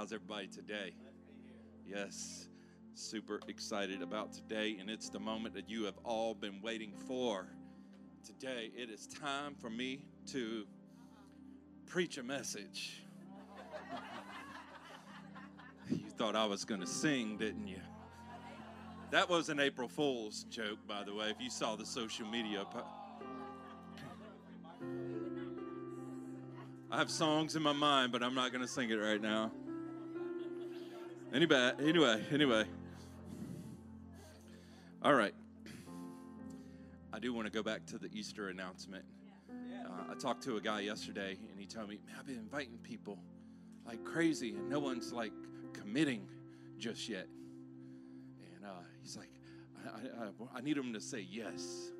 How's everybody today? Yes, super excited about today, and it's the moment that you have all been waiting for. Today, it is time for me to preach a message. you thought I was going to sing, didn't you? That was an April Fool's joke, by the way, if you saw the social media. I have songs in my mind, but I'm not going to sing it right now. Anyway, anyway, anyway. All right. I do want to go back to the Easter announcement. Uh, I talked to a guy yesterday, and he told me, "Man, I've been inviting people like crazy, and no one's like committing just yet." And uh, he's like, I, I, "I need them to say yes."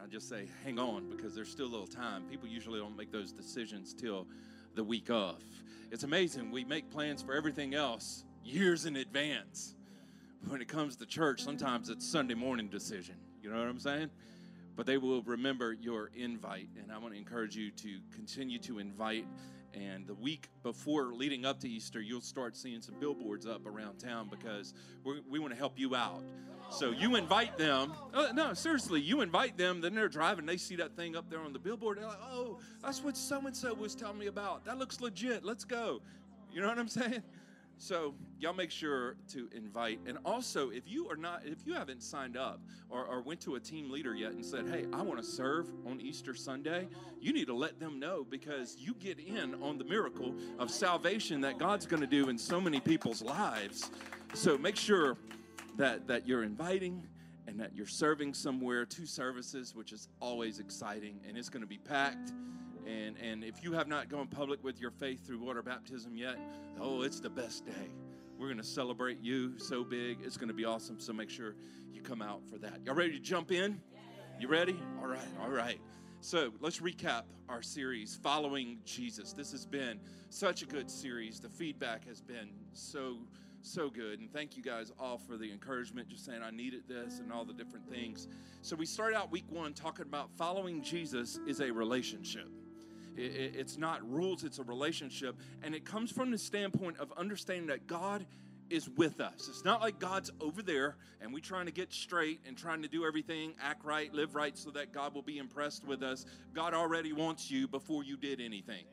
I just say, "Hang on," because there's still a little time. People usually don't make those decisions till the week of. It's amazing. We make plans for everything else, years in advance. When it comes to church, sometimes it's Sunday morning decision. You know what I'm saying? But they will remember your invite, and I want to encourage you to continue to invite. And the week before leading up to Easter, you'll start seeing some billboards up around town because we want to help you out. So you invite them. Uh, no, seriously, you invite them. Then they're driving. They see that thing up there on the billboard. They're like, "Oh, that's what so and so was telling me about. That looks legit. Let's go." You know what I'm saying? So y'all make sure to invite. And also, if you are not, if you haven't signed up or, or went to a team leader yet and said, "Hey, I want to serve on Easter Sunday," you need to let them know because you get in on the miracle of salvation that God's going to do in so many people's lives. So make sure that that you're inviting and that you're serving somewhere. Two services, which is always exciting, and it's going to be packed. And, and if you have not gone public with your faith through water baptism yet, oh, it's the best day. We're going to celebrate you so big. It's going to be awesome. So make sure you come out for that. Y'all ready to jump in? You ready? All right, all right. So let's recap our series, Following Jesus. This has been such a good series. The feedback has been so, so good. And thank you guys all for the encouragement, just saying I needed this and all the different things. So we started out week one talking about following Jesus is a relationship. It's not rules, it's a relationship. And it comes from the standpoint of understanding that God is with us. It's not like God's over there and we trying to get straight and trying to do everything, act right, live right so that God will be impressed with us. God already wants you before you did anything.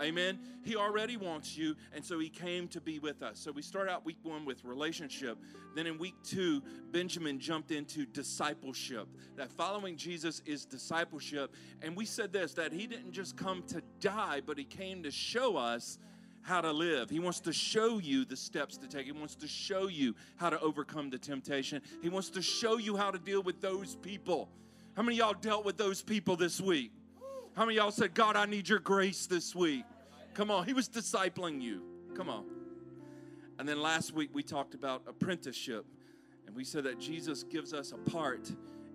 Amen. He already wants you, and so he came to be with us. So we start out week one with relationship. Then in week two, Benjamin jumped into discipleship. That following Jesus is discipleship. And we said this that he didn't just come to die, but he came to show us how to live. He wants to show you the steps to take. He wants to show you how to overcome the temptation. He wants to show you how to deal with those people. How many y'all dealt with those people this week? How many y'all said, God, I need your grace this week? Come on, he was discipling you. Come on. And then last week we talked about apprenticeship, and we said that Jesus gives us a part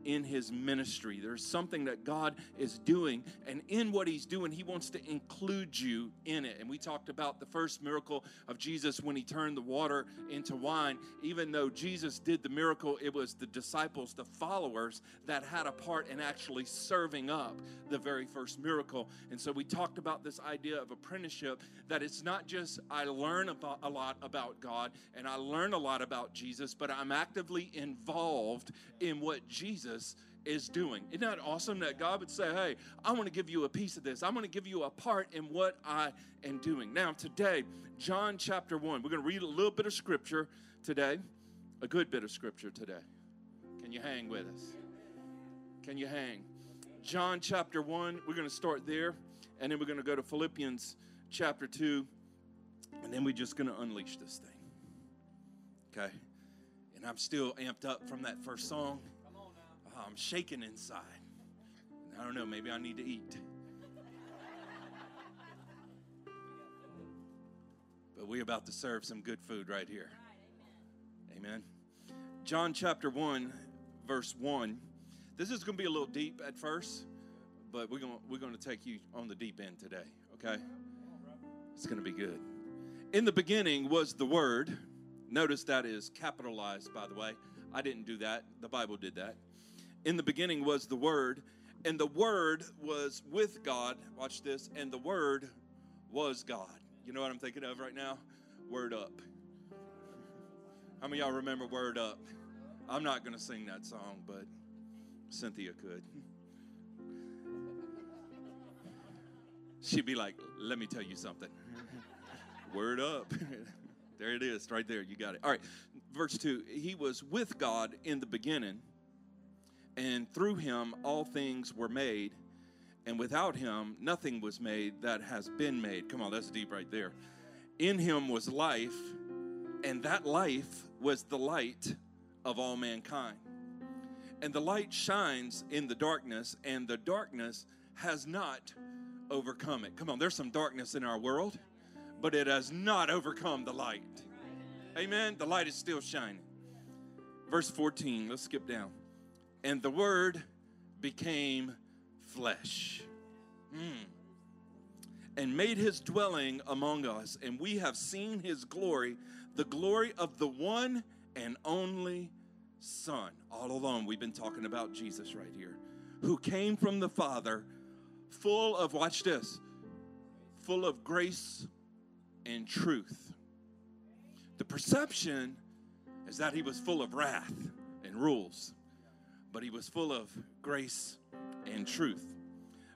in his ministry. There's something that God is doing, and in what he's doing, he wants to include you in it. And we talked about the first miracle of Jesus when he turned the water into wine. Even though Jesus did the miracle, it was the disciples, the followers, that had a part in actually serving up the very first miracle. And so we talked about this idea of apprenticeship that it's not just I learn about a lot about God and I learn a lot about Jesus, but I'm actively involved in what Jesus is doing. Isn't that awesome that God would say, Hey, I want to give you a piece of this. I'm going to give you a part in what I am doing. Now, today, John chapter 1, we're going to read a little bit of scripture today, a good bit of scripture today. Can you hang with us? Can you hang? John chapter 1, we're going to start there, and then we're going to go to Philippians chapter 2, and then we're just going to unleash this thing. Okay? And I'm still amped up from that first song. I'm shaking inside. I don't know, maybe I need to eat. But we're about to serve some good food right here. Amen. John chapter 1, verse 1. This is going to be a little deep at first, but we're going, we're going to take you on the deep end today, okay? It's going to be good. In the beginning was the Word. Notice that is capitalized, by the way. I didn't do that, the Bible did that. In the beginning was the Word, and the Word was with God. Watch this, and the Word was God. You know what I'm thinking of right now? Word Up. How many y'all remember Word Up? I'm not going to sing that song, but Cynthia could. She'd be like, let me tell you something. Word up. there it is, right there. You got it. All right, verse 2 He was with God in the beginning, and through him all things were made, and without him nothing was made that has been made. Come on, that's deep right there. In him was life, and that life was the light of all mankind. And the light shines in the darkness, and the darkness has not overcome it. Come on, there's some darkness in our world, but it has not overcome the light. Amen. The light is still shining. Verse 14, let's skip down. And the word became flesh. Mm. And made his dwelling among us, and we have seen his glory, the glory of the one and only Son. All along, we've been talking about Jesus right here, who came from the Father full of, watch this, full of grace and truth. The perception is that he was full of wrath and rules, but he was full of grace and truth.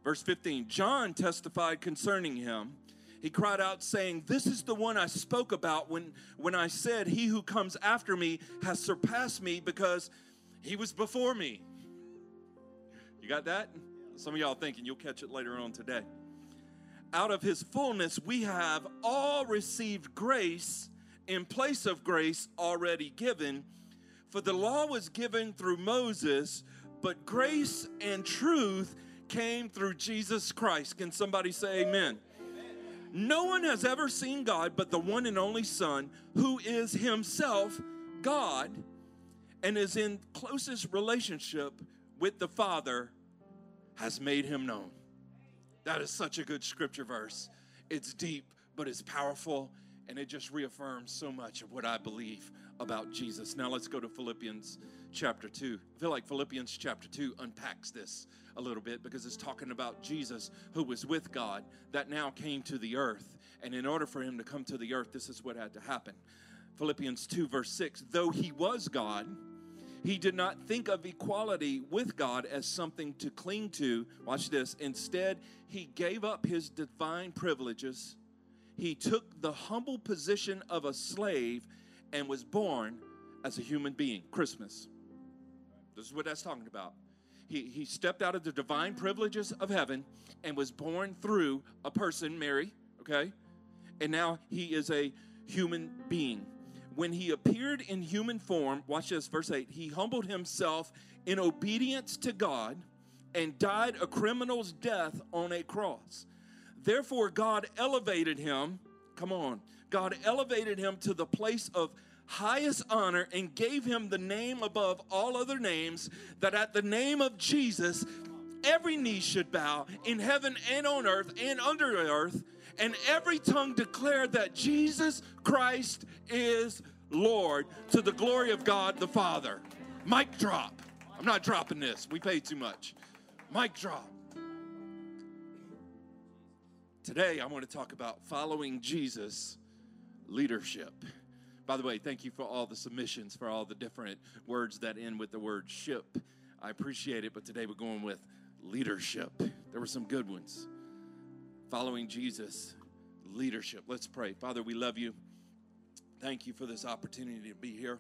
Verse 15 John testified concerning him. He cried out, saying, This is the one I spoke about when, when I said, He who comes after me has surpassed me because he was before me. You got that? Some of y'all thinking you'll catch it later on today. Out of his fullness, we have all received grace in place of grace already given. For the law was given through Moses, but grace and truth came through Jesus Christ. Can somebody say amen? No one has ever seen God but the one and only Son, who is himself God and is in closest relationship with the Father has made him known. That is such a good scripture verse. It's deep, but it's powerful, and it just reaffirms so much of what I believe about Jesus. Now let's go to Philippians chapter 2. I feel like Philippians chapter 2 unpacks this a little bit because it's talking about Jesus who was with God that now came to the earth. And in order for him to come to the earth, this is what had to happen. Philippians 2, verse 6 though he was God, he did not think of equality with God as something to cling to. Watch this. Instead, he gave up his divine privileges. He took the humble position of a slave and was born as a human being. Christmas. This is what that's talking about. He, he stepped out of the divine privileges of heaven and was born through a person, Mary, okay? And now he is a human being when he appeared in human form, watch this, verse 8, he humbled himself in obedience to God and died a criminal's death on a cross. Therefore, God elevated him, come on, God elevated him to the place of highest honor and gave him the name above all other names, that at the name of Jesus, every knee should bow in heaven and on earth and under earth and every tongue declare that Jesus Christ is Lord to the glory of God the Father. Mic drop. I'm not dropping this. We paid too much. Mic drop. Today, I want to talk about following Jesus leadership. By the way, thank you for all the submissions, for all the different words that end with the word ship. I appreciate it, but today we're going with leadership. There were some good ones following Jesus, leadership. Let's pray. Father, we love you. Thank you for this opportunity to be here.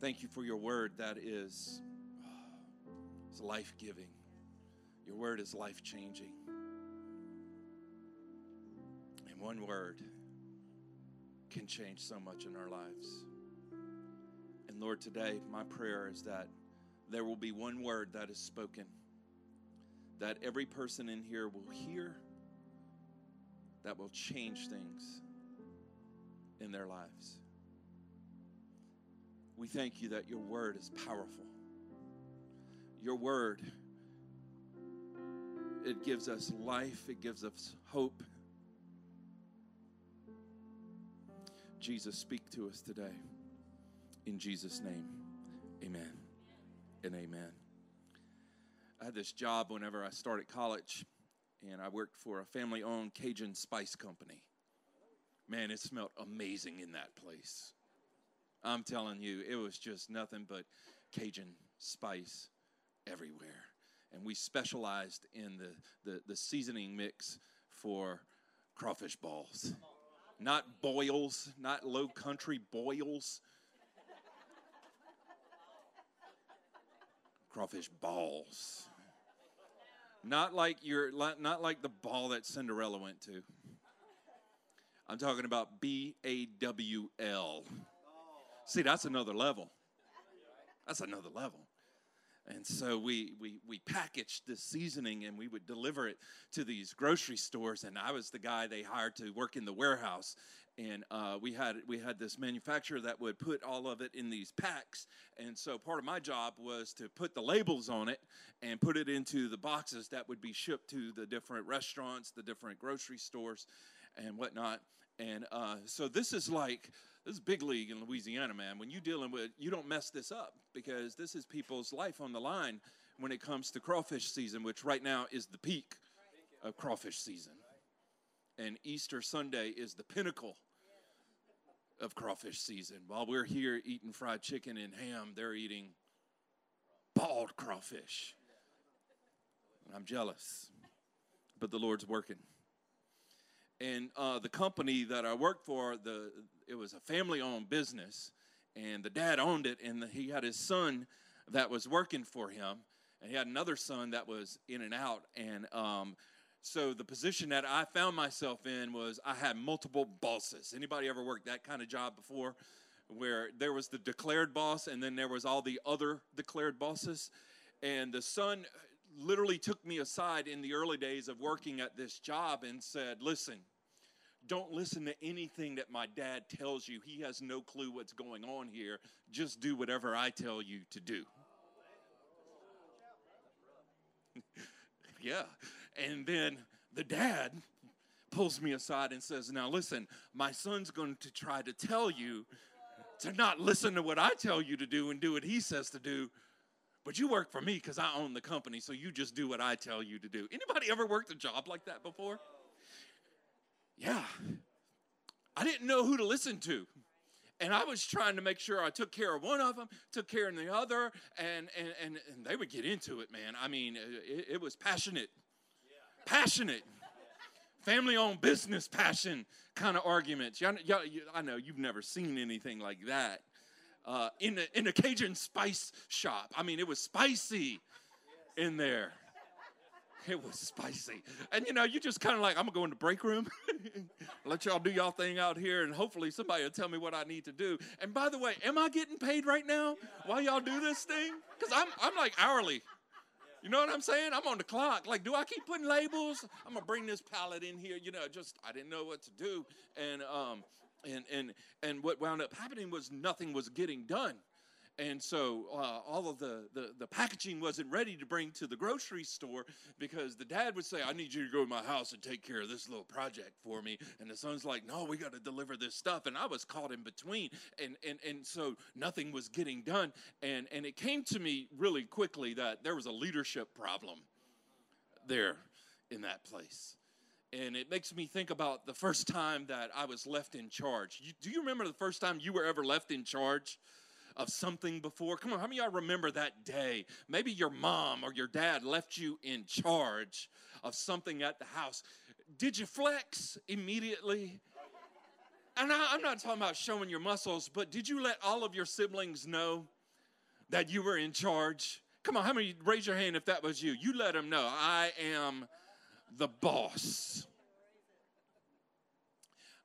Thank you for your word that is, uh, is life giving. Your word is life changing. One word can change so much in our lives. And Lord, today my prayer is that there will be one word that is spoken that every person in here will hear that will change things in their lives. We thank you that your word is powerful. Your word, it gives us life, it gives us hope. Jesus, speak to us today. In Jesus' name, amen and amen. I had this job whenever I started college and I worked for a family owned Cajun spice company. Man, it smelled amazing in that place. I'm telling you, it was just nothing but Cajun spice everywhere. And we specialized in the, the, the seasoning mix for crawfish balls. Not boils, not low country boils. Crawfish balls. Not like your not like the ball that Cinderella went to. I'm talking about B A W L. See, that's another level. That's another level. And so we, we, we packaged this seasoning and we would deliver it to these grocery stores. And I was the guy they hired to work in the warehouse. And uh, we, had, we had this manufacturer that would put all of it in these packs. And so part of my job was to put the labels on it and put it into the boxes that would be shipped to the different restaurants, the different grocery stores, and whatnot. And uh, so this is like this is big league in Louisiana, man. When you're dealing with, you don't mess this up because this is people's life on the line when it comes to crawfish season, which right now is the peak of crawfish season. And Easter Sunday is the pinnacle of crawfish season. While we're here eating fried chicken and ham, they're eating bald crawfish. And I'm jealous, but the Lord's working and uh, the company that I work for, the it was a family-owned business, and the dad owned it, and the, he had his son that was working for him, and he had another son that was in and out, and um, so the position that I found myself in was I had multiple bosses. Anybody ever worked that kind of job before? Where there was the declared boss, and then there was all the other declared bosses, and the son literally took me aside in the early days of working at this job and said, Listen, don't listen to anything that my dad tells you. He has no clue what's going on here. Just do whatever I tell you to do. yeah. And then the dad pulls me aside and says, Now listen, my son's going to try to tell you to not listen to what I tell you to do and do what he says to do. But you work for me because I own the company, so you just do what I tell you to do. Anybody ever worked a job like that before? Yeah. I didn't know who to listen to. And I was trying to make sure I took care of one of them, took care of the other, and, and, and, and they would get into it, man. I mean, it, it was passionate. Passionate. Family owned business passion kind of arguments. Y'all, y'all, I know you've never seen anything like that. Uh, in, a, in a Cajun spice shop. I mean, it was spicy in there. It was spicy. And you know, you just kind of like, I'm gonna go in the break room, let y'all do y'all thing out here, and hopefully somebody will tell me what I need to do. And by the way, am I getting paid right now while y'all do this thing? Because I'm I'm like hourly. You know what I'm saying? I'm on the clock. Like, do I keep putting labels? I'm gonna bring this palette in here. You know, just I didn't know what to do, and um, and and and what wound up happening was nothing was getting done. And so uh, all of the, the, the packaging wasn't ready to bring to the grocery store because the dad would say, I need you to go to my house and take care of this little project for me. And the son's like, No, we got to deliver this stuff. And I was caught in between. And, and, and so nothing was getting done. And, and it came to me really quickly that there was a leadership problem there in that place and it makes me think about the first time that I was left in charge. You, do you remember the first time you were ever left in charge? Of something before? Come on, how many y'all remember that day? Maybe your mom or your dad left you in charge of something at the house. Did you flex immediately? And I, am not talking about showing your muscles, but did you let all of your siblings know that you were in charge? Come on, how many raise your hand if that was you? You let them know I am the boss.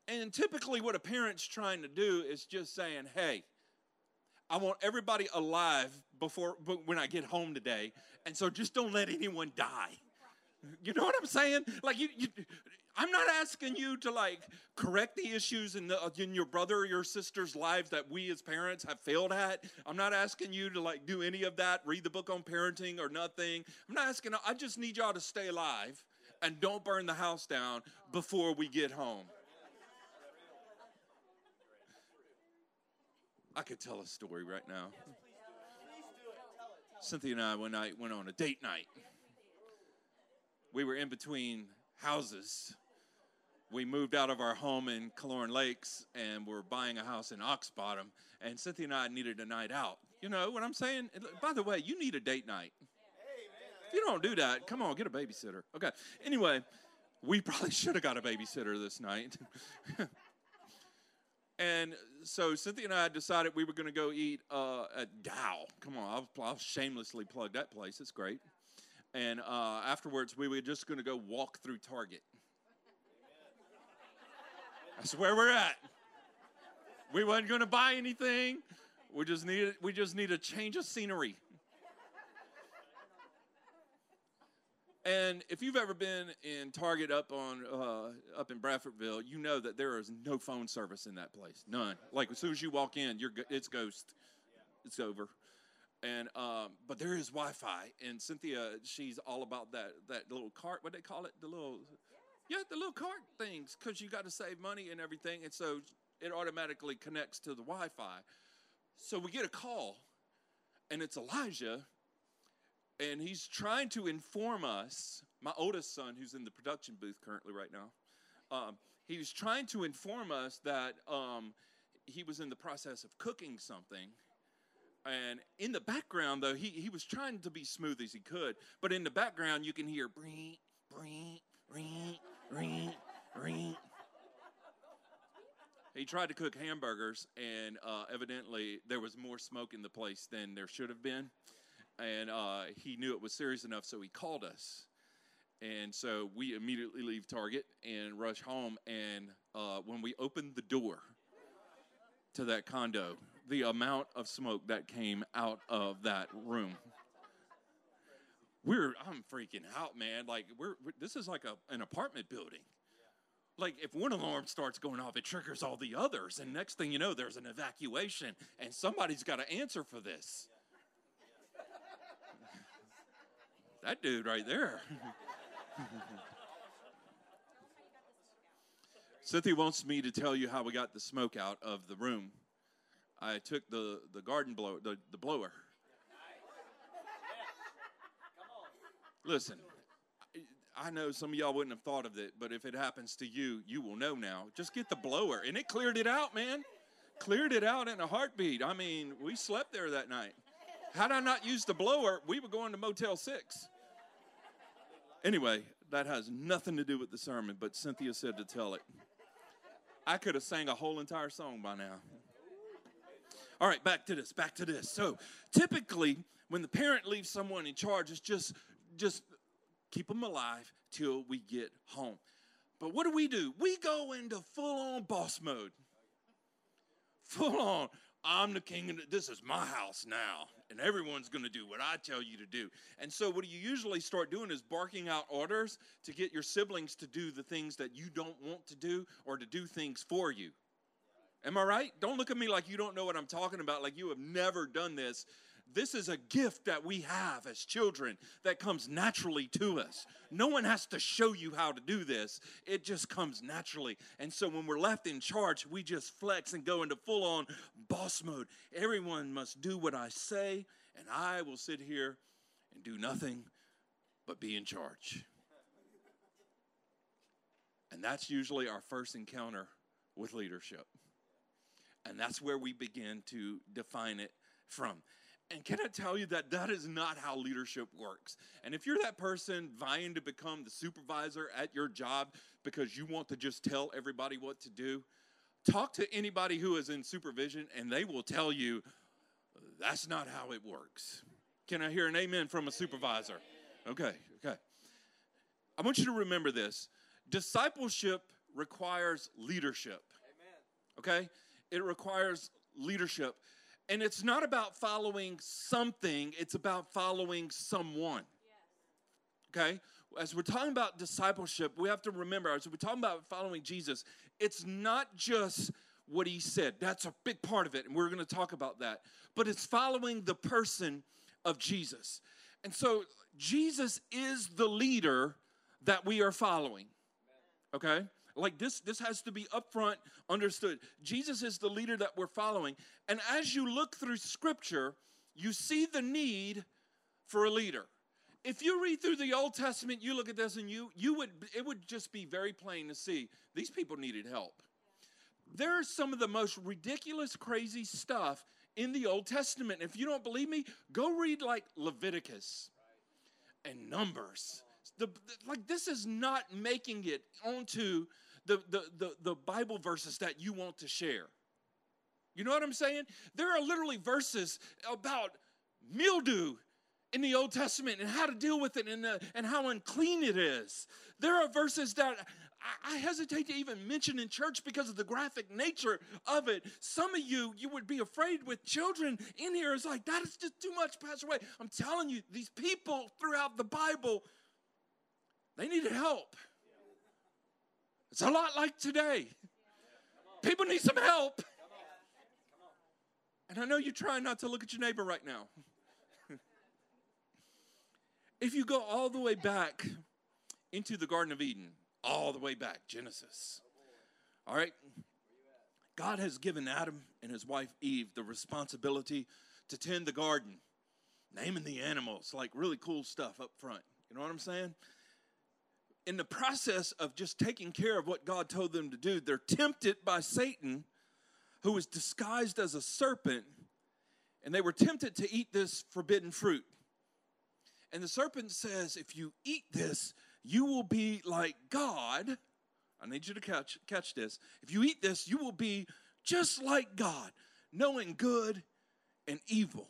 And typically, what a parent's trying to do is just saying, hey, I want everybody alive before when I get home today. And so just don't let anyone die. You know what I'm saying? Like you, you I'm not asking you to like correct the issues in, the, in your brother or your sister's lives that we as parents have failed at. I'm not asking you to like do any of that, read the book on parenting or nothing. I'm not asking, I just need y'all to stay alive and don't burn the house down before we get home. I could tell a story right now. Cynthia and I, went on a date night, we were in between houses we moved out of our home in Killearn Lakes and we're buying a house in Ox Bottom. And Cynthia and I needed a night out. You know what I'm saying? By the way, you need a date night. If you don't do that, come on, get a babysitter. Okay. Anyway, we probably should have got a babysitter this night. and so Cynthia and I decided we were going to go eat uh, at Dow. Come on, I'll, I'll, shamelessly plug that place. It's great. And uh, afterwards, we were just going to go walk through Target. That's where we're at. We wasn't going to buy anything. We just need we just need a change of scenery. And if you've ever been in Target up on uh, up in Bradfordville, you know that there is no phone service in that place, none. Like as soon as you walk in, you're it's ghost, it's over. And um, but there is Wi-Fi, and Cynthia, she's all about that that little cart. What they call it, the little yeah, the little cart things, because you got to save money and everything, and so it automatically connects to the Wi-Fi. So we get a call, and it's Elijah and he's trying to inform us. My oldest son, who's in the production booth currently right now, um, he was trying to inform us that um, he was in the process of cooking something. And in the background, though, he, he was trying to be smooth as he could, but in the background, you can hear bring, bring, ring, ring, ring. He tried to cook hamburgers, and uh, evidently there was more smoke in the place than there should have been and uh, he knew it was serious enough, so he called us. And so we immediately leave Target and rush home. And uh, when we opened the door to that condo, the amount of smoke that came out of that room. We're, I'm freaking out, man. Like, we're, we're this is like a, an apartment building. Like, if one alarm starts going off, it triggers all the others. And next thing you know, there's an evacuation, and somebody's got to answer for this. That dude right there. Cynthia wants me to tell you how we got the smoke out of the room. I took the, the garden blower, the, the blower. Listen, I know some of y'all wouldn't have thought of it, but if it happens to you, you will know now. Just get the blower. And it cleared it out, man. Cleared it out in a heartbeat. I mean, we slept there that night. Had I not used the blower, we were going to Motel 6. Anyway, that has nothing to do with the sermon, but Cynthia said to tell it. I could have sang a whole entire song by now. All right, back to this, back to this. So typically, when the parent leaves someone in charge, it's just just keep them alive till we get home. But what do we do? We go into full on boss mode. Full on. I'm the king, and this is my house now, and everyone's going to do what I tell you to do. And so, what you usually start doing is barking out orders to get your siblings to do the things that you don't want to do or to do things for you. Am I right? Don't look at me like you don't know what I'm talking about, like you have never done this. This is a gift that we have as children that comes naturally to us. No one has to show you how to do this, it just comes naturally. And so when we're left in charge, we just flex and go into full on boss mode. Everyone must do what I say, and I will sit here and do nothing but be in charge. And that's usually our first encounter with leadership. And that's where we begin to define it from. And can I tell you that that is not how leadership works? And if you're that person vying to become the supervisor at your job because you want to just tell everybody what to do, talk to anybody who is in supervision and they will tell you that's not how it works. Can I hear an amen from a supervisor? Okay, okay. I want you to remember this discipleship requires leadership. Okay? It requires leadership. And it's not about following something, it's about following someone. Okay? As we're talking about discipleship, we have to remember, as we're talking about following Jesus, it's not just what he said. That's a big part of it, and we're going to talk about that. But it's following the person of Jesus. And so Jesus is the leader that we are following. Okay? Like this, this has to be upfront understood. Jesus is the leader that we're following. And as you look through scripture, you see the need for a leader. if you read through the Old Testament, you look at this and you you would it would just be very plain to see these people needed help. There's some of the most ridiculous, crazy stuff in the Old Testament. If you don't believe me, go read like Leviticus and Numbers. The, the, like this is not making it onto the, the, the, the Bible verses that you want to share. You know what I'm saying? There are literally verses about mildew in the Old Testament and how to deal with it and, uh, and how unclean it is. There are verses that I, I hesitate to even mention in church because of the graphic nature of it. Some of you, you would be afraid with children in here. It's like, that is just too much, Pastor Way. I'm telling you, these people throughout the Bible, they needed help. It's a lot like today. People need some help. And I know you're trying not to look at your neighbor right now. if you go all the way back into the Garden of Eden, all the way back, Genesis. All right? God has given Adam and his wife Eve the responsibility to tend the garden, naming the animals, like really cool stuff up front. You know what I'm saying? In the process of just taking care of what God told them to do, they're tempted by Satan, who was disguised as a serpent, and they were tempted to eat this forbidden fruit. And the serpent says, If you eat this, you will be like God. I need you to catch, catch this. If you eat this, you will be just like God, knowing good and evil.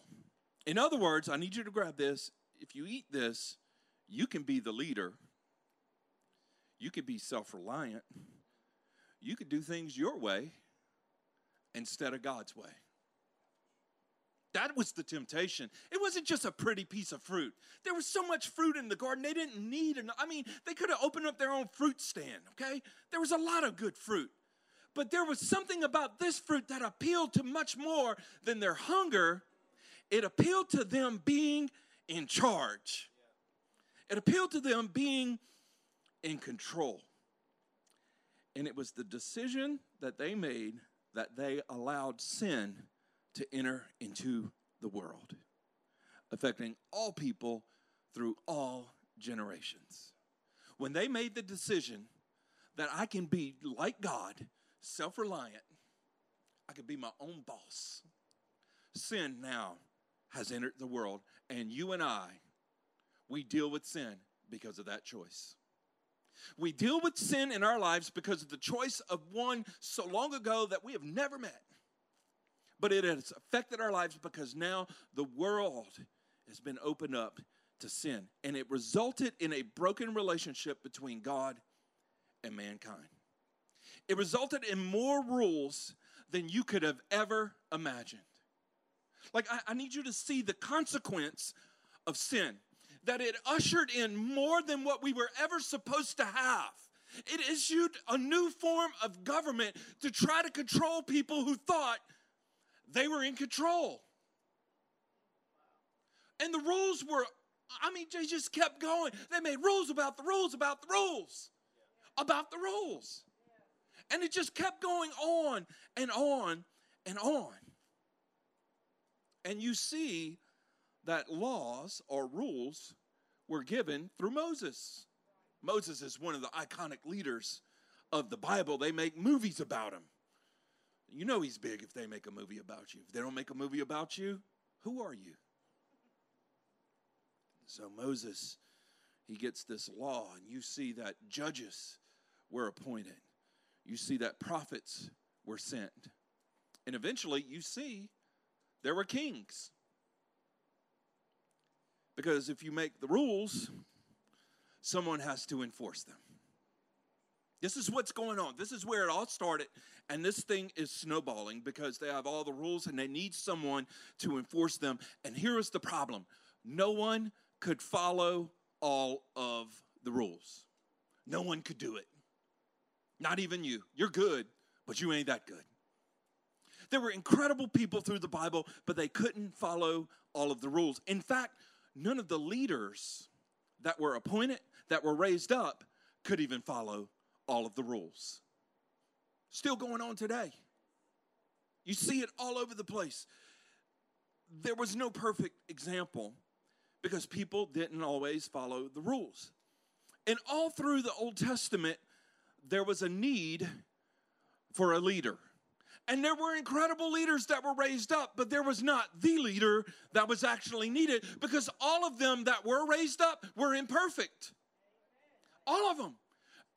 In other words, I need you to grab this. If you eat this, you can be the leader. You could be self reliant. You could do things your way instead of God's way. That was the temptation. It wasn't just a pretty piece of fruit. There was so much fruit in the garden, they didn't need. I mean, they could have opened up their own fruit stand, okay? There was a lot of good fruit. But there was something about this fruit that appealed to much more than their hunger. It appealed to them being in charge, it appealed to them being in control. And it was the decision that they made that they allowed sin to enter into the world, affecting all people through all generations. When they made the decision that I can be like God, self reliant, I can be my own boss, sin now has entered the world, and you and I, we deal with sin because of that choice. We deal with sin in our lives because of the choice of one so long ago that we have never met but it has affected our lives because now the world has been opened up to sin. And it resulted in a broken relationship between God and mankind. It resulted in more rules than you could have ever imagined. Like, I, I need you to see the consequence of sin, that it ushered in more than what we were ever supposed to have. It issued a new form of government to try to control people who thought they were in control. And the rules were, I mean, they just kept going. They made rules about the rules, about the rules, about the rules. And it just kept going on and on and on. And you see that laws or rules were given through Moses. Moses is one of the iconic leaders of the Bible. They make movies about him. You know he's big if they make a movie about you. If they don't make a movie about you, who are you? So Moses, he gets this law, and you see that judges were appointed. You see that prophets were sent. And eventually you see there were kings. Because if you make the rules, someone has to enforce them. This is what's going on. This is where it all started. And this thing is snowballing because they have all the rules and they need someone to enforce them. And here is the problem no one could follow all of the rules, no one could do it. Not even you. You're good, but you ain't that good. There were incredible people through the Bible, but they couldn't follow all of the rules. In fact, none of the leaders that were appointed, that were raised up, could even follow all of the rules. Still going on today. You see it all over the place. There was no perfect example because people didn't always follow the rules. And all through the Old Testament, there was a need for a leader. And there were incredible leaders that were raised up, but there was not the leader that was actually needed because all of them that were raised up were imperfect. All of them.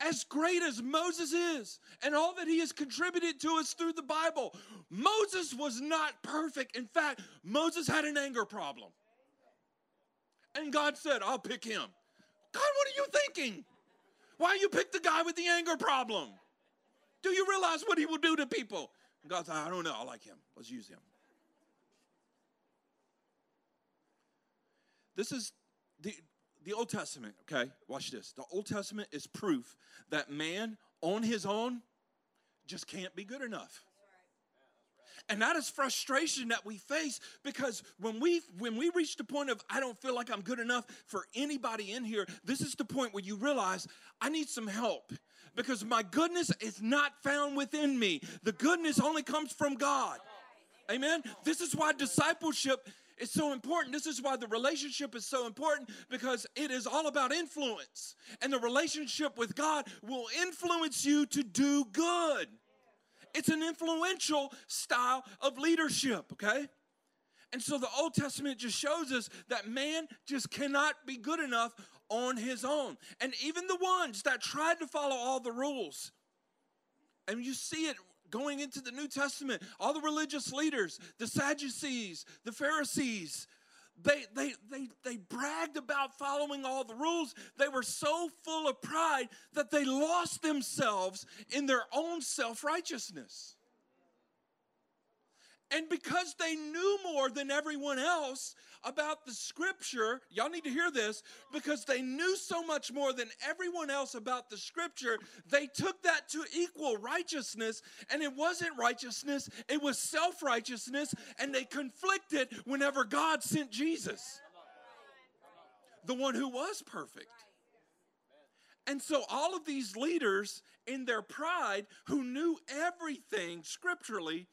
As great as Moses is and all that he has contributed to us through the Bible, Moses was not perfect. In fact, Moses had an anger problem. And God said, I'll pick him. God, what are you thinking? Why you pick the guy with the anger problem? Do you realize what he will do to people? God said, I don't know. I like him. Let's use him. This is the, the Old Testament, okay? Watch this. The Old Testament is proof that man on his own just can't be good enough. And that is frustration that we face because when we when we reach the point of I don't feel like I'm good enough for anybody in here, this is the point where you realize I need some help because my goodness is not found within me. The goodness only comes from God. Amen. This is why discipleship is so important. This is why the relationship is so important because it is all about influence. And the relationship with God will influence you to do good. It's an influential style of leadership, okay? And so the Old Testament just shows us that man just cannot be good enough on his own. And even the ones that tried to follow all the rules, and you see it going into the New Testament, all the religious leaders, the Sadducees, the Pharisees, they, they, they, they bragged about following all the rules. They were so full of pride that they lost themselves in their own self righteousness. And because they knew more than everyone else about the scripture, y'all need to hear this, because they knew so much more than everyone else about the scripture, they took that to equal righteousness. And it wasn't righteousness, it was self righteousness. And they conflicted whenever God sent Jesus, the one who was perfect. And so, all of these leaders, in their pride, who knew everything scripturally,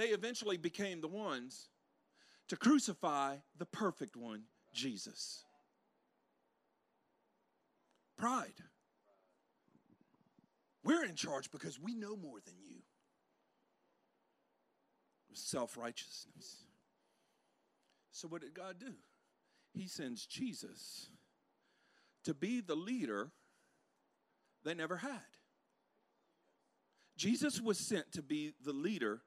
they eventually became the ones to crucify the perfect one, Jesus. Pride. We're in charge because we know more than you. Self righteousness. So, what did God do? He sends Jesus to be the leader they never had. Jesus was sent to be the leader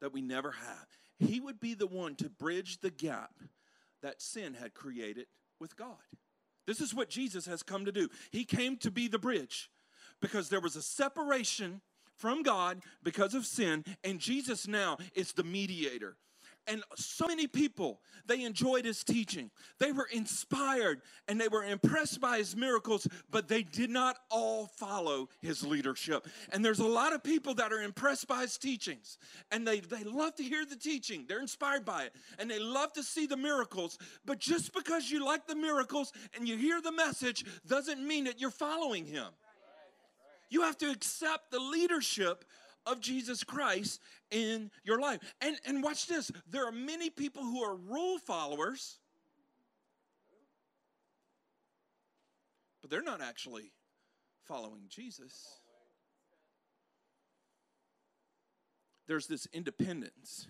that we never have. He would be the one to bridge the gap that sin had created with God. This is what Jesus has come to do. He came to be the bridge because there was a separation from God because of sin, and Jesus now is the mediator. And so many people, they enjoyed his teaching. They were inspired and they were impressed by his miracles, but they did not all follow his leadership. And there's a lot of people that are impressed by his teachings and they, they love to hear the teaching. They're inspired by it and they love to see the miracles. But just because you like the miracles and you hear the message doesn't mean that you're following him. You have to accept the leadership of Jesus Christ in your life. And, and watch this there are many people who are rule followers, but they're not actually following Jesus. There's this independence.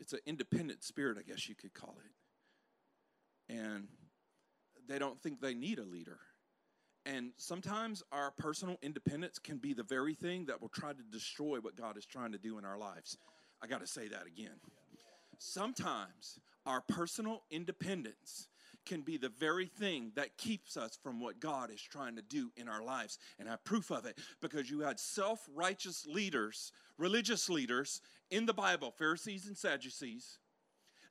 It's an independent spirit, I guess you could call it. And they don't think they need a leader. And sometimes our personal independence can be the very thing that will try to destroy what God is trying to do in our lives. I got to say that again. Sometimes our personal independence can be the very thing that keeps us from what God is trying to do in our lives. And I have proof of it because you had self righteous leaders, religious leaders in the Bible, Pharisees and Sadducees,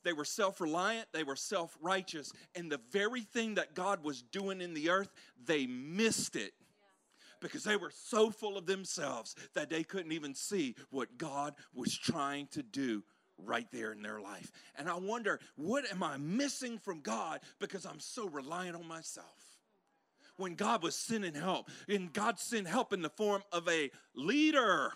they were self reliant, they were self righteous, and the very thing that God was doing in the earth, they missed it because they were so full of themselves that they couldn't even see what God was trying to do right there in their life. And I wonder, what am I missing from God because I'm so reliant on myself? When God was sending help, and God sent help in the form of a leader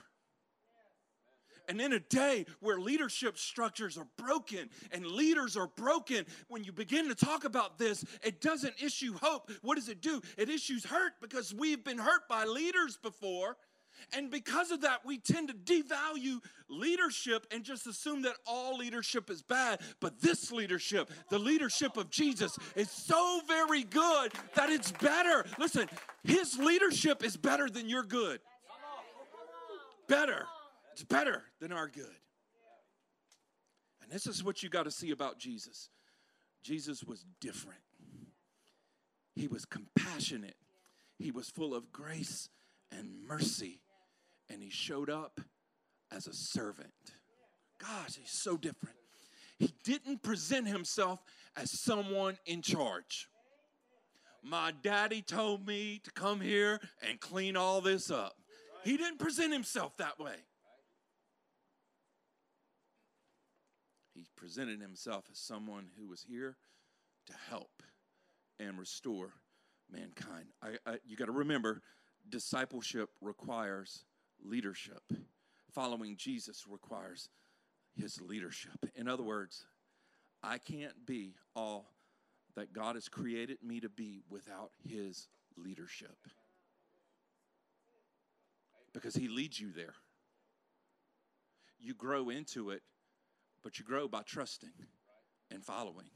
And in a day where leadership structures are broken and leaders are broken, when you begin to talk about this, it doesn't issue hope. What does it do? It issues hurt because we've been hurt by leaders before. And because of that, we tend to devalue leadership and just assume that all leadership is bad. But this leadership, the leadership of Jesus, is so very good that it's better. Listen, his leadership is better than your good. Better. It's better than our good. And this is what you got to see about Jesus Jesus was different, he was compassionate, he was full of grace and mercy, and he showed up as a servant. Gosh, he's so different. He didn't present himself as someone in charge. My daddy told me to come here and clean all this up. He didn't present himself that way. Presented himself as someone who was here to help and restore mankind. I, I, you got to remember, discipleship requires leadership. Following Jesus requires his leadership. In other words, I can't be all that God has created me to be without his leadership. Because he leads you there. You grow into it but you grow by trusting and following.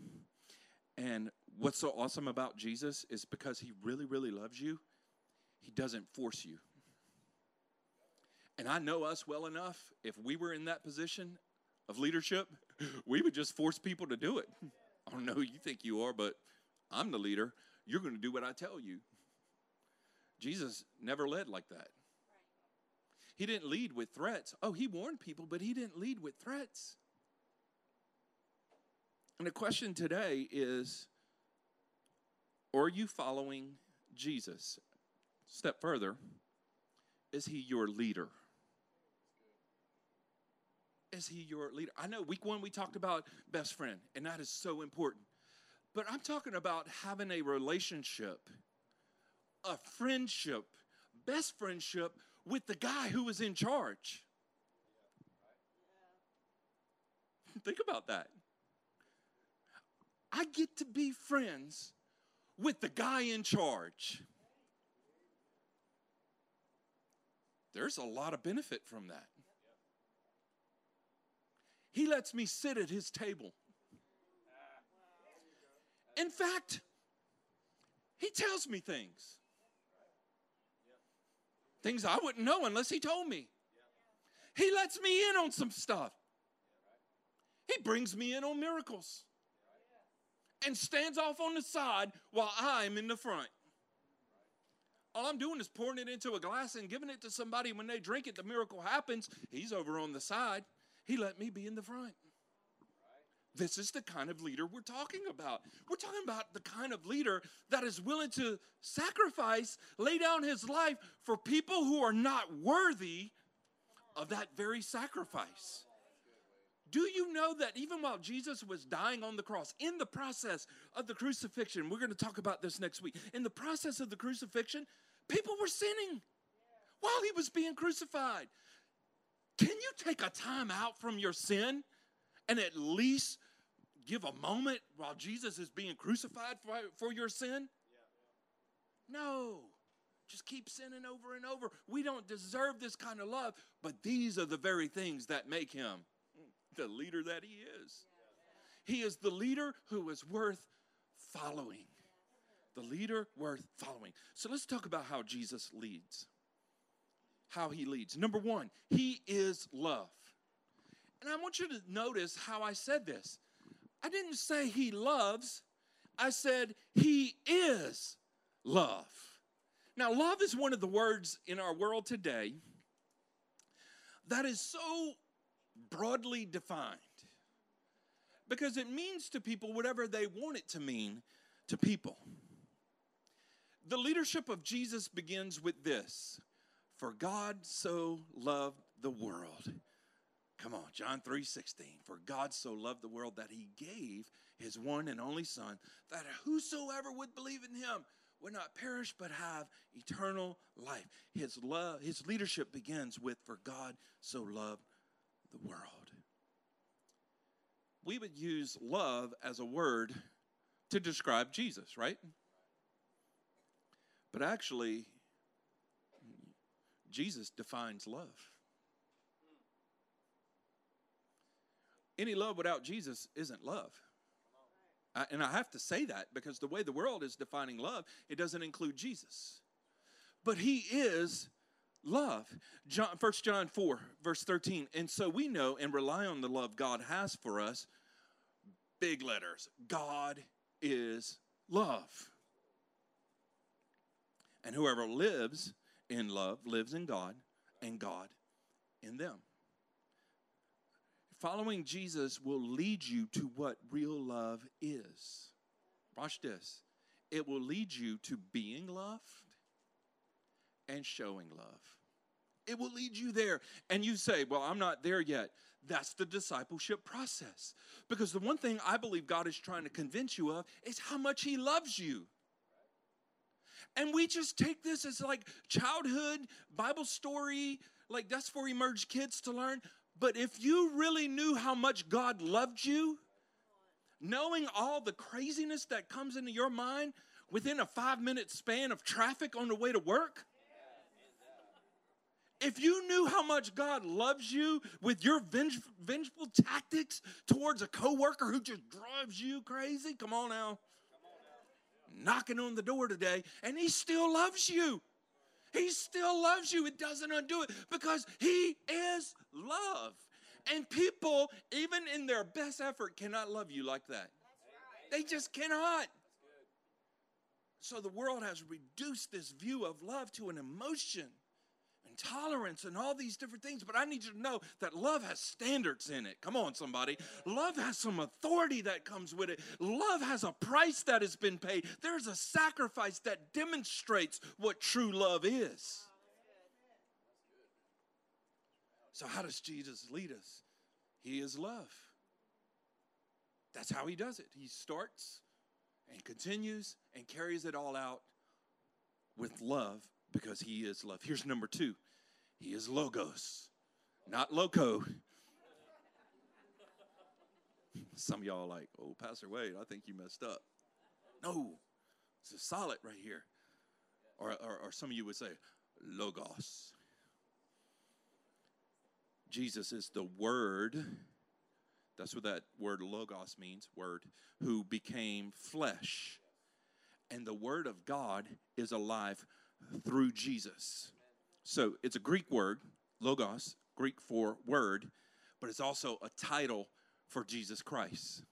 And what's so awesome about Jesus is because he really, really loves you, he doesn't force you. And I know us well enough, if we were in that position of leadership, we would just force people to do it. I don't know who you think you are, but I'm the leader. You're going to do what I tell you. Jesus never led like that. He didn't lead with threats. Oh, he warned people, but he didn't lead with threats. And the question today is Are you following Jesus? Step further, is he your leader? Is he your leader? I know week one we talked about best friend, and that is so important. But I'm talking about having a relationship, a friendship, best friendship with the guy who is in charge. Think about that. I get to be friends with the guy in charge. There's a lot of benefit from that. He lets me sit at his table. In fact, he tells me things. Things I wouldn't know unless he told me. He lets me in on some stuff. He brings me in on miracles and stands off on the side while I'm in the front. All I'm doing is pouring it into a glass and giving it to somebody. When they drink it, the miracle happens. He's over on the side. He let me be in the front. This is the kind of leader we're talking about. We're talking about the kind of leader that is willing to sacrifice, lay down his life for people who are not worthy of that very sacrifice. Do you know that even while Jesus was dying on the cross, in the process of the crucifixion, we're going to talk about this next week, in the process of the crucifixion, people were sinning while he was being crucified. Can you take a time out from your sin and at least give a moment while Jesus is being crucified for, for your sin? No. Just keep sinning over and over. We don't deserve this kind of love, but these are the very things that make him the leader that he is. He is the leader who is worth following. The leader worth following. So let's talk about how Jesus leads. How he leads. Number one, he is love. And I want you to notice how I said this. I didn't say he loves, I said he is love. Now, love is one of the words in our world today that is so broadly defined because it means to people whatever they want it to mean to people. The leadership of Jesus begins with this For God so loved the world. Come on, John 3 16. For God so loved the world that he gave his one and only Son, that whosoever would believe in him would not perish but have eternal life. His love, his leadership begins with For God so loved the world. We would use love as a word to describe Jesus, right? But actually, Jesus defines love. Any love without Jesus isn't love. I, and I have to say that because the way the world is defining love, it doesn't include Jesus. But he is love. John, 1 John 4, verse 13. And so we know and rely on the love God has for us. Big letters. God is love. And whoever lives in love lives in God, and God in them. Following Jesus will lead you to what real love is. Watch this. It will lead you to being loved and showing love. It will lead you there. And you say, Well, I'm not there yet. That's the discipleship process. Because the one thing I believe God is trying to convince you of is how much He loves you. And we just take this as like childhood Bible story, like that's for emerged kids to learn. But if you really knew how much God loved you, knowing all the craziness that comes into your mind within a five minute span of traffic on the way to work, if you knew how much God loves you with your venge- vengeful tactics towards a coworker who just drives you crazy, come on now. Knocking on the door today, and he still loves you. He still loves you. It doesn't undo it because He is love. And people, even in their best effort, cannot love you like that. They just cannot. So the world has reduced this view of love to an emotion tolerance and all these different things. But I need you to know that love has standards in it. Come on, somebody. Love has some authority that comes with it. Love has a price that has been paid. There's a sacrifice that demonstrates what true love is. So, how does Jesus lead us? He is love. That's how he does it. He starts and continues and carries it all out with love because he is love. Here's number two He is logos, not loco. Some of y'all like, oh, Pastor Wade, I think you messed up. No, it's a solid right here. Or, or, or some of you would say, logos. Jesus is the Word. That's what that word logos means, word, who became flesh. And the Word of God is alive through Jesus. So it's a Greek word, logos, Greek for word, but it's also a title for Jesus Christ.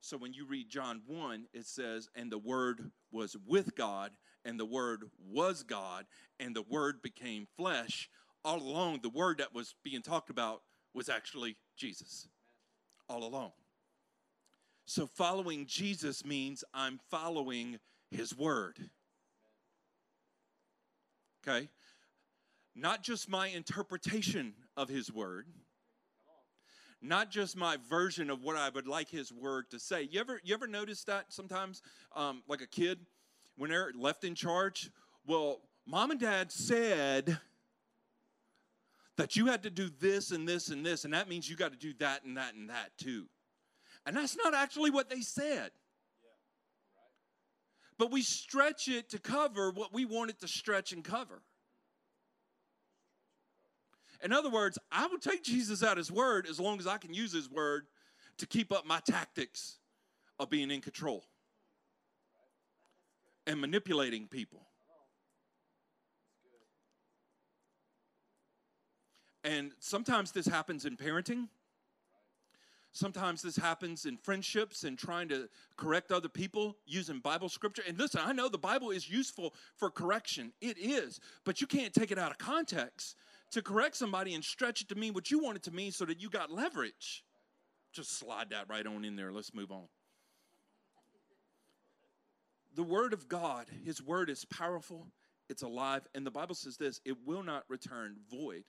So when you read John 1, it says, And the Word was with God, and the Word was God, and the Word became flesh. All along, the Word that was being talked about was actually Jesus. All along. So following Jesus means I'm following His Word. Okay? Not just my interpretation of His Word not just my version of what I would like his word to say. You ever you ever notice that sometimes, um, like a kid, when they're left in charge? Well, mom and dad said that you had to do this and this and this, and that means you got to do that and that and that too. And that's not actually what they said. But we stretch it to cover what we want it to stretch and cover. In other words, I will take Jesus at his word as long as I can use his word to keep up my tactics of being in control and manipulating people. And sometimes this happens in parenting. Sometimes this happens in friendships and trying to correct other people using Bible scripture. And listen, I know the Bible is useful for correction. It is, but you can't take it out of context to correct somebody and stretch it to mean what you want it to mean so that you got leverage. Just slide that right on in there. Let's move on. The Word of God, His Word is powerful, it's alive, and the Bible says this it will not return void.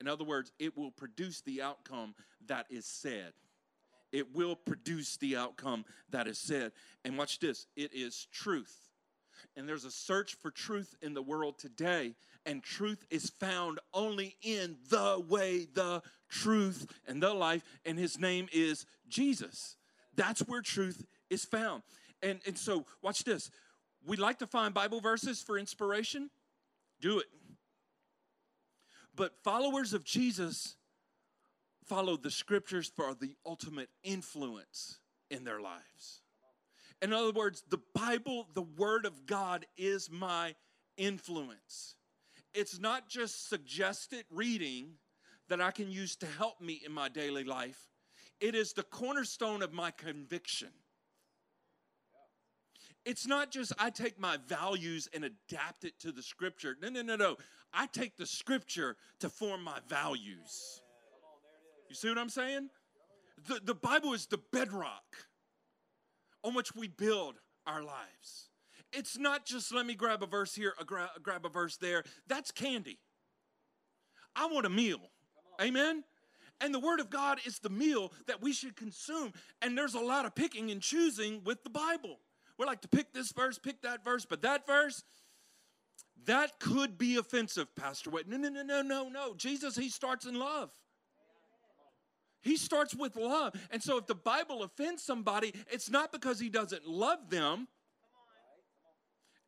In other words, it will produce the outcome that is said. It will produce the outcome that is said. And watch this it is truth. And there's a search for truth in the world today, and truth is found only in the way, the truth, and the life, and his name is Jesus. That's where truth is found. And, and so, watch this. We'd like to find Bible verses for inspiration, do it. But followers of Jesus follow the scriptures for the ultimate influence in their lives. In other words, the Bible, the Word of God, is my influence. It's not just suggested reading that I can use to help me in my daily life, it is the cornerstone of my conviction. It's not just I take my values and adapt it to the scripture. No, no, no, no. I take the scripture to form my values. You see what I'm saying? The, the Bible is the bedrock on which we build our lives. It's not just let me grab a verse here, a gra- grab a verse there. That's candy. I want a meal. Amen? And the Word of God is the meal that we should consume. And there's a lot of picking and choosing with the Bible. We like to pick this verse, pick that verse, but that verse, that could be offensive, Pastor Wade. No, no, no, no, no, no. Jesus, he starts in love. He starts with love. And so if the Bible offends somebody, it's not because he doesn't love them,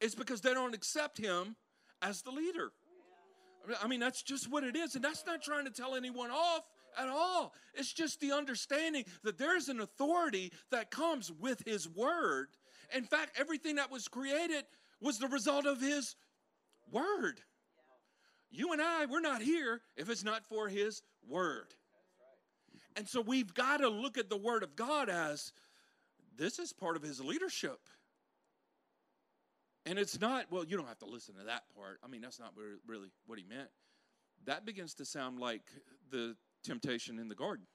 it's because they don't accept him as the leader. I mean, that's just what it is. And that's not trying to tell anyone off at all. It's just the understanding that there's an authority that comes with his word. In fact, everything that was created was the result of his word. You and I, we're not here if it's not for his word. And so we've got to look at the word of God as this is part of his leadership. And it's not, well, you don't have to listen to that part. I mean, that's not really what he meant. That begins to sound like the temptation in the garden.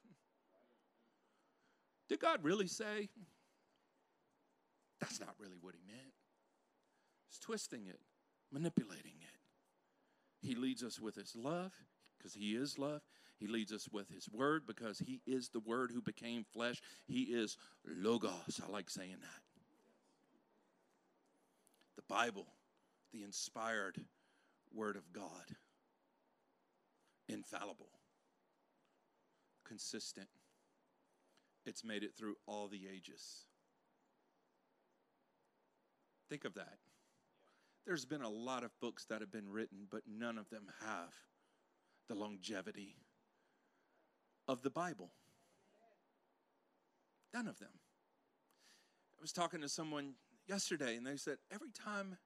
Did God really say? That's not really what he meant. He's twisting it, manipulating it. He leads us with his love because he is love. He leads us with his word because he is the word who became flesh. He is Logos. I like saying that. The Bible, the inspired word of God, infallible, consistent. It's made it through all the ages. Think of that. There's been a lot of books that have been written, but none of them have the longevity of the Bible. None of them. I was talking to someone yesterday, and they said, Every time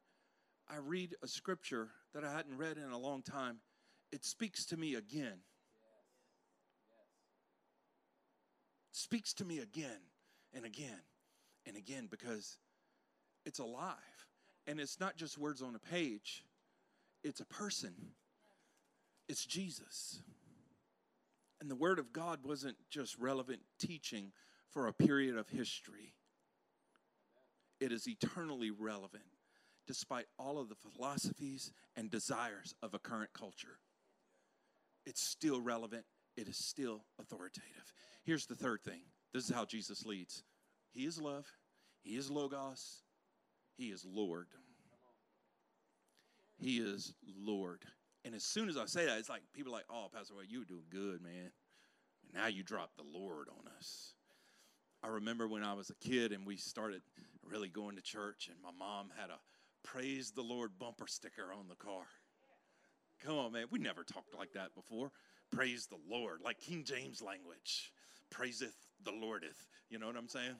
I read a scripture that I hadn't read in a long time, it speaks to me again. Speaks to me again and again and again because it's alive. And it's not just words on a page, it's a person. It's Jesus. And the Word of God wasn't just relevant teaching for a period of history, it is eternally relevant despite all of the philosophies and desires of a current culture. It's still relevant, it is still authoritative. Here's the third thing this is how Jesus leads He is love, He is Logos, He is Lord. He is Lord. And as soon as I say that, it's like people are like, oh, Pastor Wade, you were doing good, man. And now you dropped the Lord on us. I remember when I was a kid and we started really going to church, and my mom had a praise the Lord bumper sticker on the car. Come on, man. We never talked like that before. Praise the Lord, like King James language. Praiseth the Lordeth. You know what I'm saying?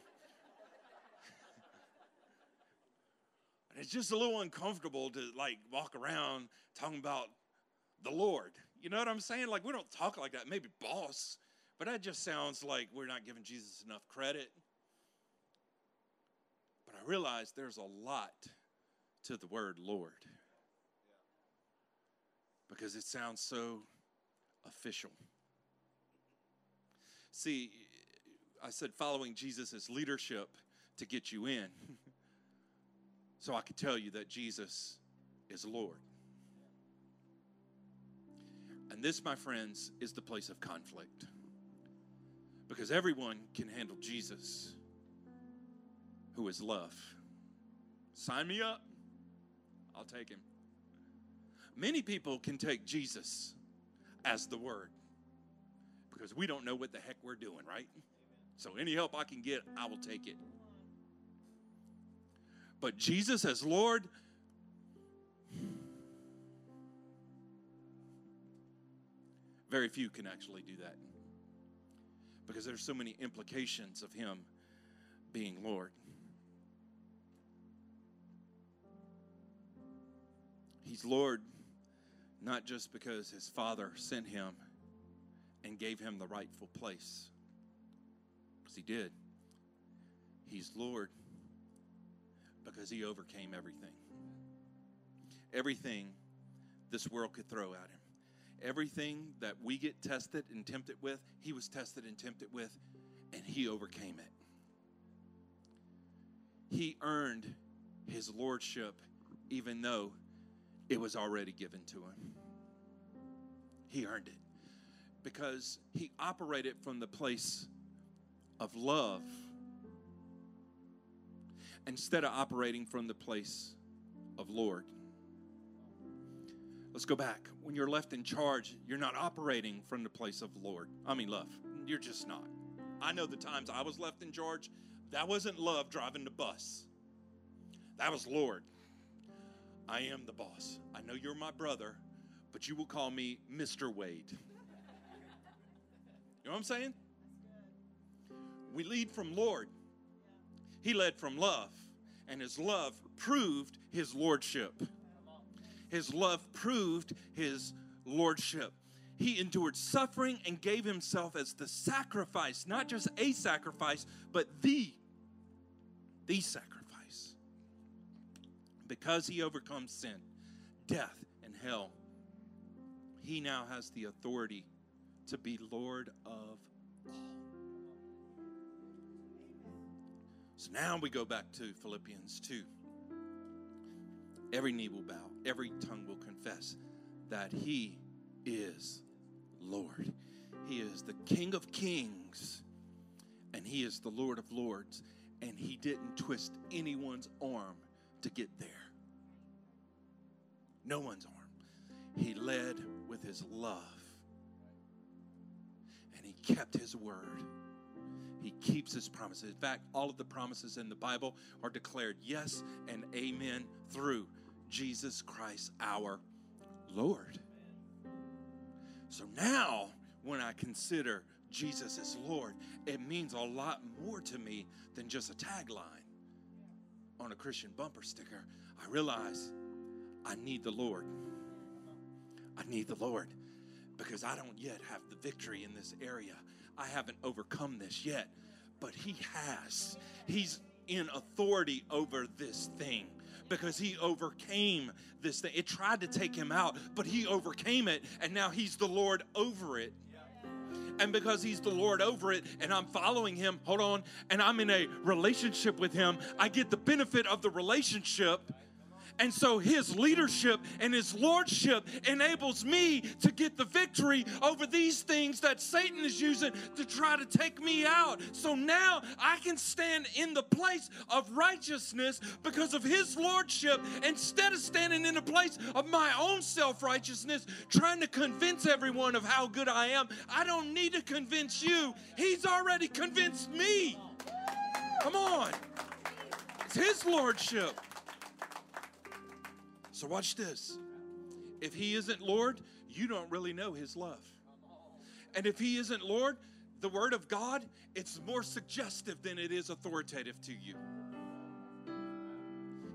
and it's just a little uncomfortable to like walk around talking about the Lord. You know what I'm saying? Like, we don't talk like that. Maybe boss, but that just sounds like we're not giving Jesus enough credit. But I realize there's a lot to the word Lord because it sounds so official. See, I said following Jesus' leadership to get you in. so I can tell you that Jesus is Lord. And this, my friends, is the place of conflict. Because everyone can handle Jesus, who is love. Sign me up. I'll take him. Many people can take Jesus as the word because we don't know what the heck we're doing, right? So any help I can get, I will take it. But Jesus as Lord, very few can actually do that because there's so many implications of him being Lord. He's Lord not just because his father sent him and gave him the rightful place, because he did. He's Lord because he overcame everything. Everything this world could throw at him. Everything that we get tested and tempted with, he was tested and tempted with, and he overcame it. He earned his lordship even though it was already given to him. He earned it because he operated from the place of love instead of operating from the place of Lord. Let's go back. When you're left in charge, you're not operating from the place of Lord. I mean, love. You're just not. I know the times I was left in charge, that wasn't love driving the bus. That was Lord. I am the boss. I know you're my brother, but you will call me Mr. Wade. You know what I'm saying? We lead from Lord. He led from love, and his love proved his lordship. His love proved his lordship. He endured suffering and gave himself as the sacrifice, not just a sacrifice, but the the sacrifice. Because he overcomes sin, death, and hell, he now has the authority to be Lord of all. So now we go back to Philippians 2. Every knee will bow, every tongue will confess that He is Lord. He is the King of kings, and He is the Lord of lords, and He didn't twist anyone's arm to get there. No one's arm. He led with His love, and He kept His word. He keeps his promises. In fact, all of the promises in the Bible are declared yes and amen through Jesus Christ our Lord. So now, when I consider Jesus as Lord, it means a lot more to me than just a tagline on a Christian bumper sticker. I realize I need the Lord. I need the Lord because I don't yet have the victory in this area. I haven't overcome this yet, but He has. He's in authority over this thing because He overcame this thing. It tried to take Him out, but He overcame it, and now He's the Lord over it. And because he's the Lord over it and I'm following him, hold on, and I'm in a relationship with him, I get the benefit of the relationship and so his leadership and his lordship enables me to get the victory over these things that Satan is using to try to take me out. So now I can stand in the place of righteousness because of his lordship instead of standing in the place of my own self righteousness, trying to convince everyone of how good I am. I don't need to convince you, he's already convinced me. Come on. It's his lordship. So, watch this. If He isn't Lord, you don't really know His love. And if He isn't Lord, the Word of God, it's more suggestive than it is authoritative to you.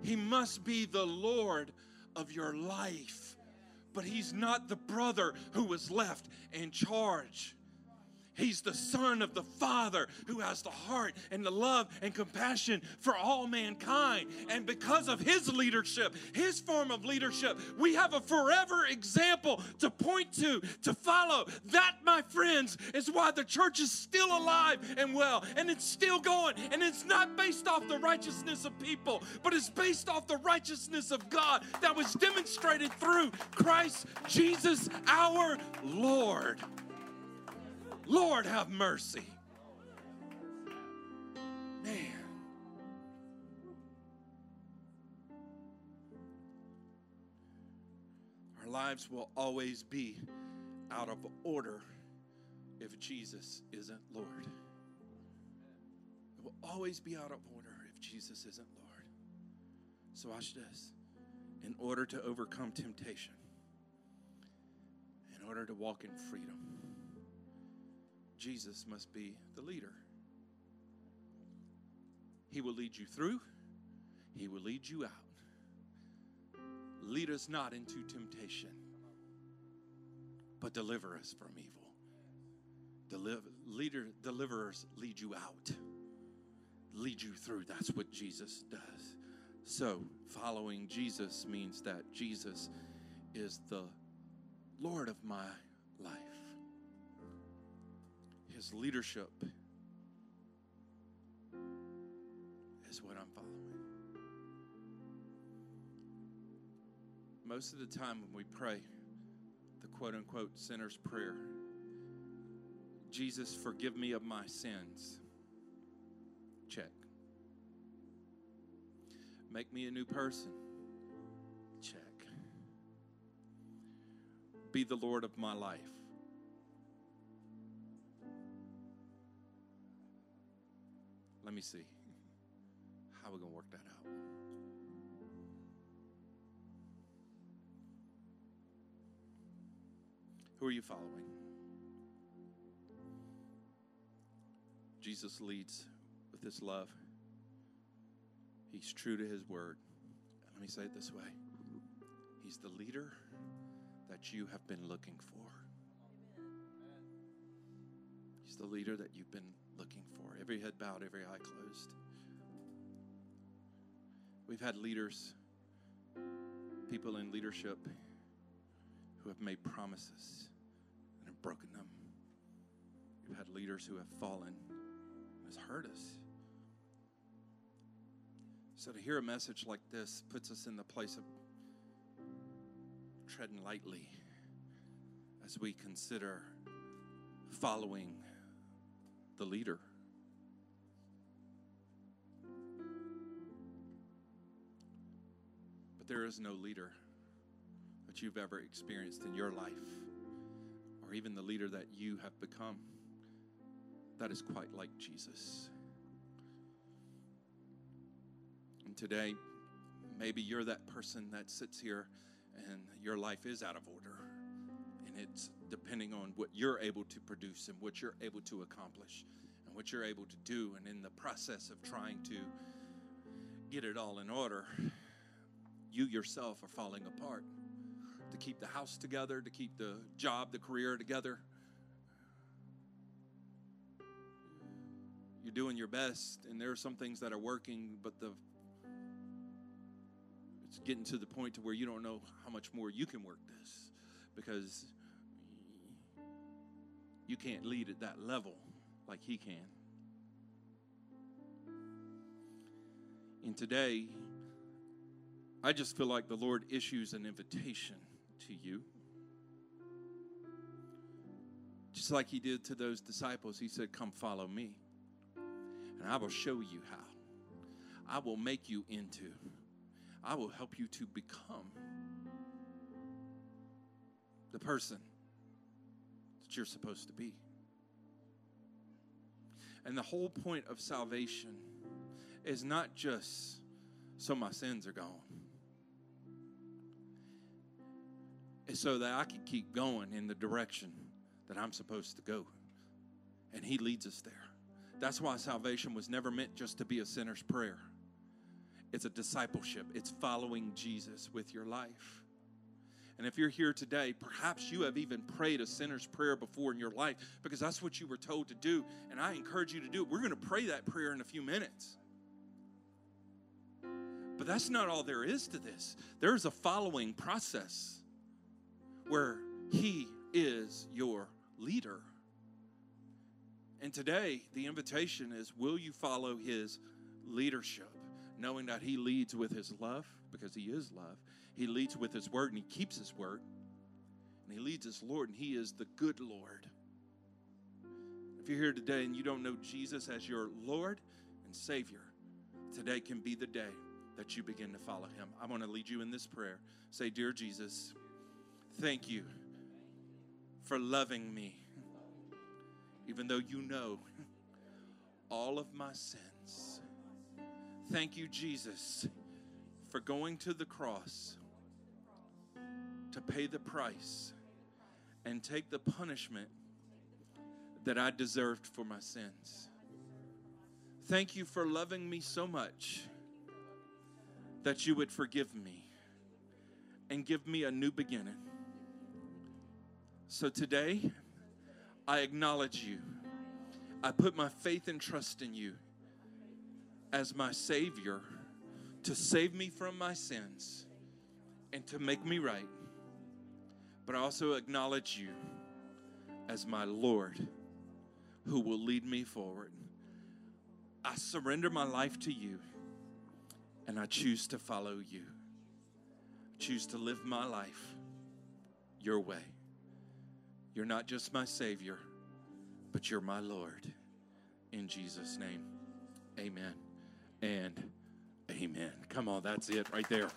He must be the Lord of your life, but He's not the brother who was left in charge. He's the Son of the Father who has the heart and the love and compassion for all mankind. And because of His leadership, His form of leadership, we have a forever example to point to, to follow. That, my friends, is why the church is still alive and well, and it's still going. And it's not based off the righteousness of people, but it's based off the righteousness of God that was demonstrated through Christ Jesus our Lord. Lord, have mercy. Man. Our lives will always be out of order if Jesus isn't Lord. It will always be out of order if Jesus isn't Lord. So, watch this. In order to overcome temptation, in order to walk in freedom, Jesus must be the leader. He will lead you through, He will lead you out. Lead us not into temptation, but deliver us from evil. Deliver, leader, deliverers lead you out, lead you through. That's what Jesus does. So, following Jesus means that Jesus is the Lord of my. His leadership is what I'm following. Most of the time when we pray the quote unquote sinner's prayer, Jesus, forgive me of my sins. Check. Make me a new person. Check. Be the Lord of my life. Let me see. How are we going to work that out? Who are you following? Jesus leads with his love. He's true to his word. Let me say it this way He's the leader that you have been looking for. He's the leader that you've been looking for. Every head bowed, every eye closed. We've had leaders, people in leadership who have made promises and have broken them. We've had leaders who have fallen and has hurt us. So to hear a message like this puts us in the place of treading lightly as we consider following the leader. But there is no leader that you've ever experienced in your life, or even the leader that you have become, that is quite like Jesus. And today, maybe you're that person that sits here and your life is out of order. And it's depending on what you're able to produce and what you're able to accomplish and what you're able to do. And in the process of trying to get it all in order, you yourself are falling apart. To keep the house together, to keep the job, the career together. You're doing your best, and there are some things that are working, but the it's getting to the point to where you don't know how much more you can work this because you can't lead at that level like he can. And today, I just feel like the Lord issues an invitation to you. Just like he did to those disciples, he said, Come follow me, and I will show you how. I will make you into, I will help you to become the person you're supposed to be. And the whole point of salvation is not just so my sins are gone. It's so that I can keep going in the direction that I'm supposed to go. And He leads us there. That's why salvation was never meant just to be a sinner's prayer. It's a discipleship, it's following Jesus with your life. And if you're here today, perhaps you have even prayed a sinner's prayer before in your life because that's what you were told to do. And I encourage you to do it. We're going to pray that prayer in a few minutes. But that's not all there is to this. There's a following process where He is your leader. And today, the invitation is will you follow His leadership, knowing that He leads with His love, because He is love. He leads with His word, and He keeps His word. And He leads His Lord, and He is the good Lord. If you're here today and you don't know Jesus as your Lord and Savior, today can be the day that you begin to follow him. I want to lead you in this prayer. Say, Dear Jesus, Thank you for loving me, even though you know all of my sins. Thank you, Jesus, for going to the cross to pay the price and take the punishment that I deserved for my sins. Thank you for loving me so much that you would forgive me and give me a new beginning. So today, I acknowledge you. I put my faith and trust in you as my Savior to save me from my sins and to make me right. But I also acknowledge you as my Lord who will lead me forward. I surrender my life to you and I choose to follow you. I choose to live my life your way. You're not just my Savior, but you're my Lord. In Jesus' name, amen and amen. Come on, that's it right there.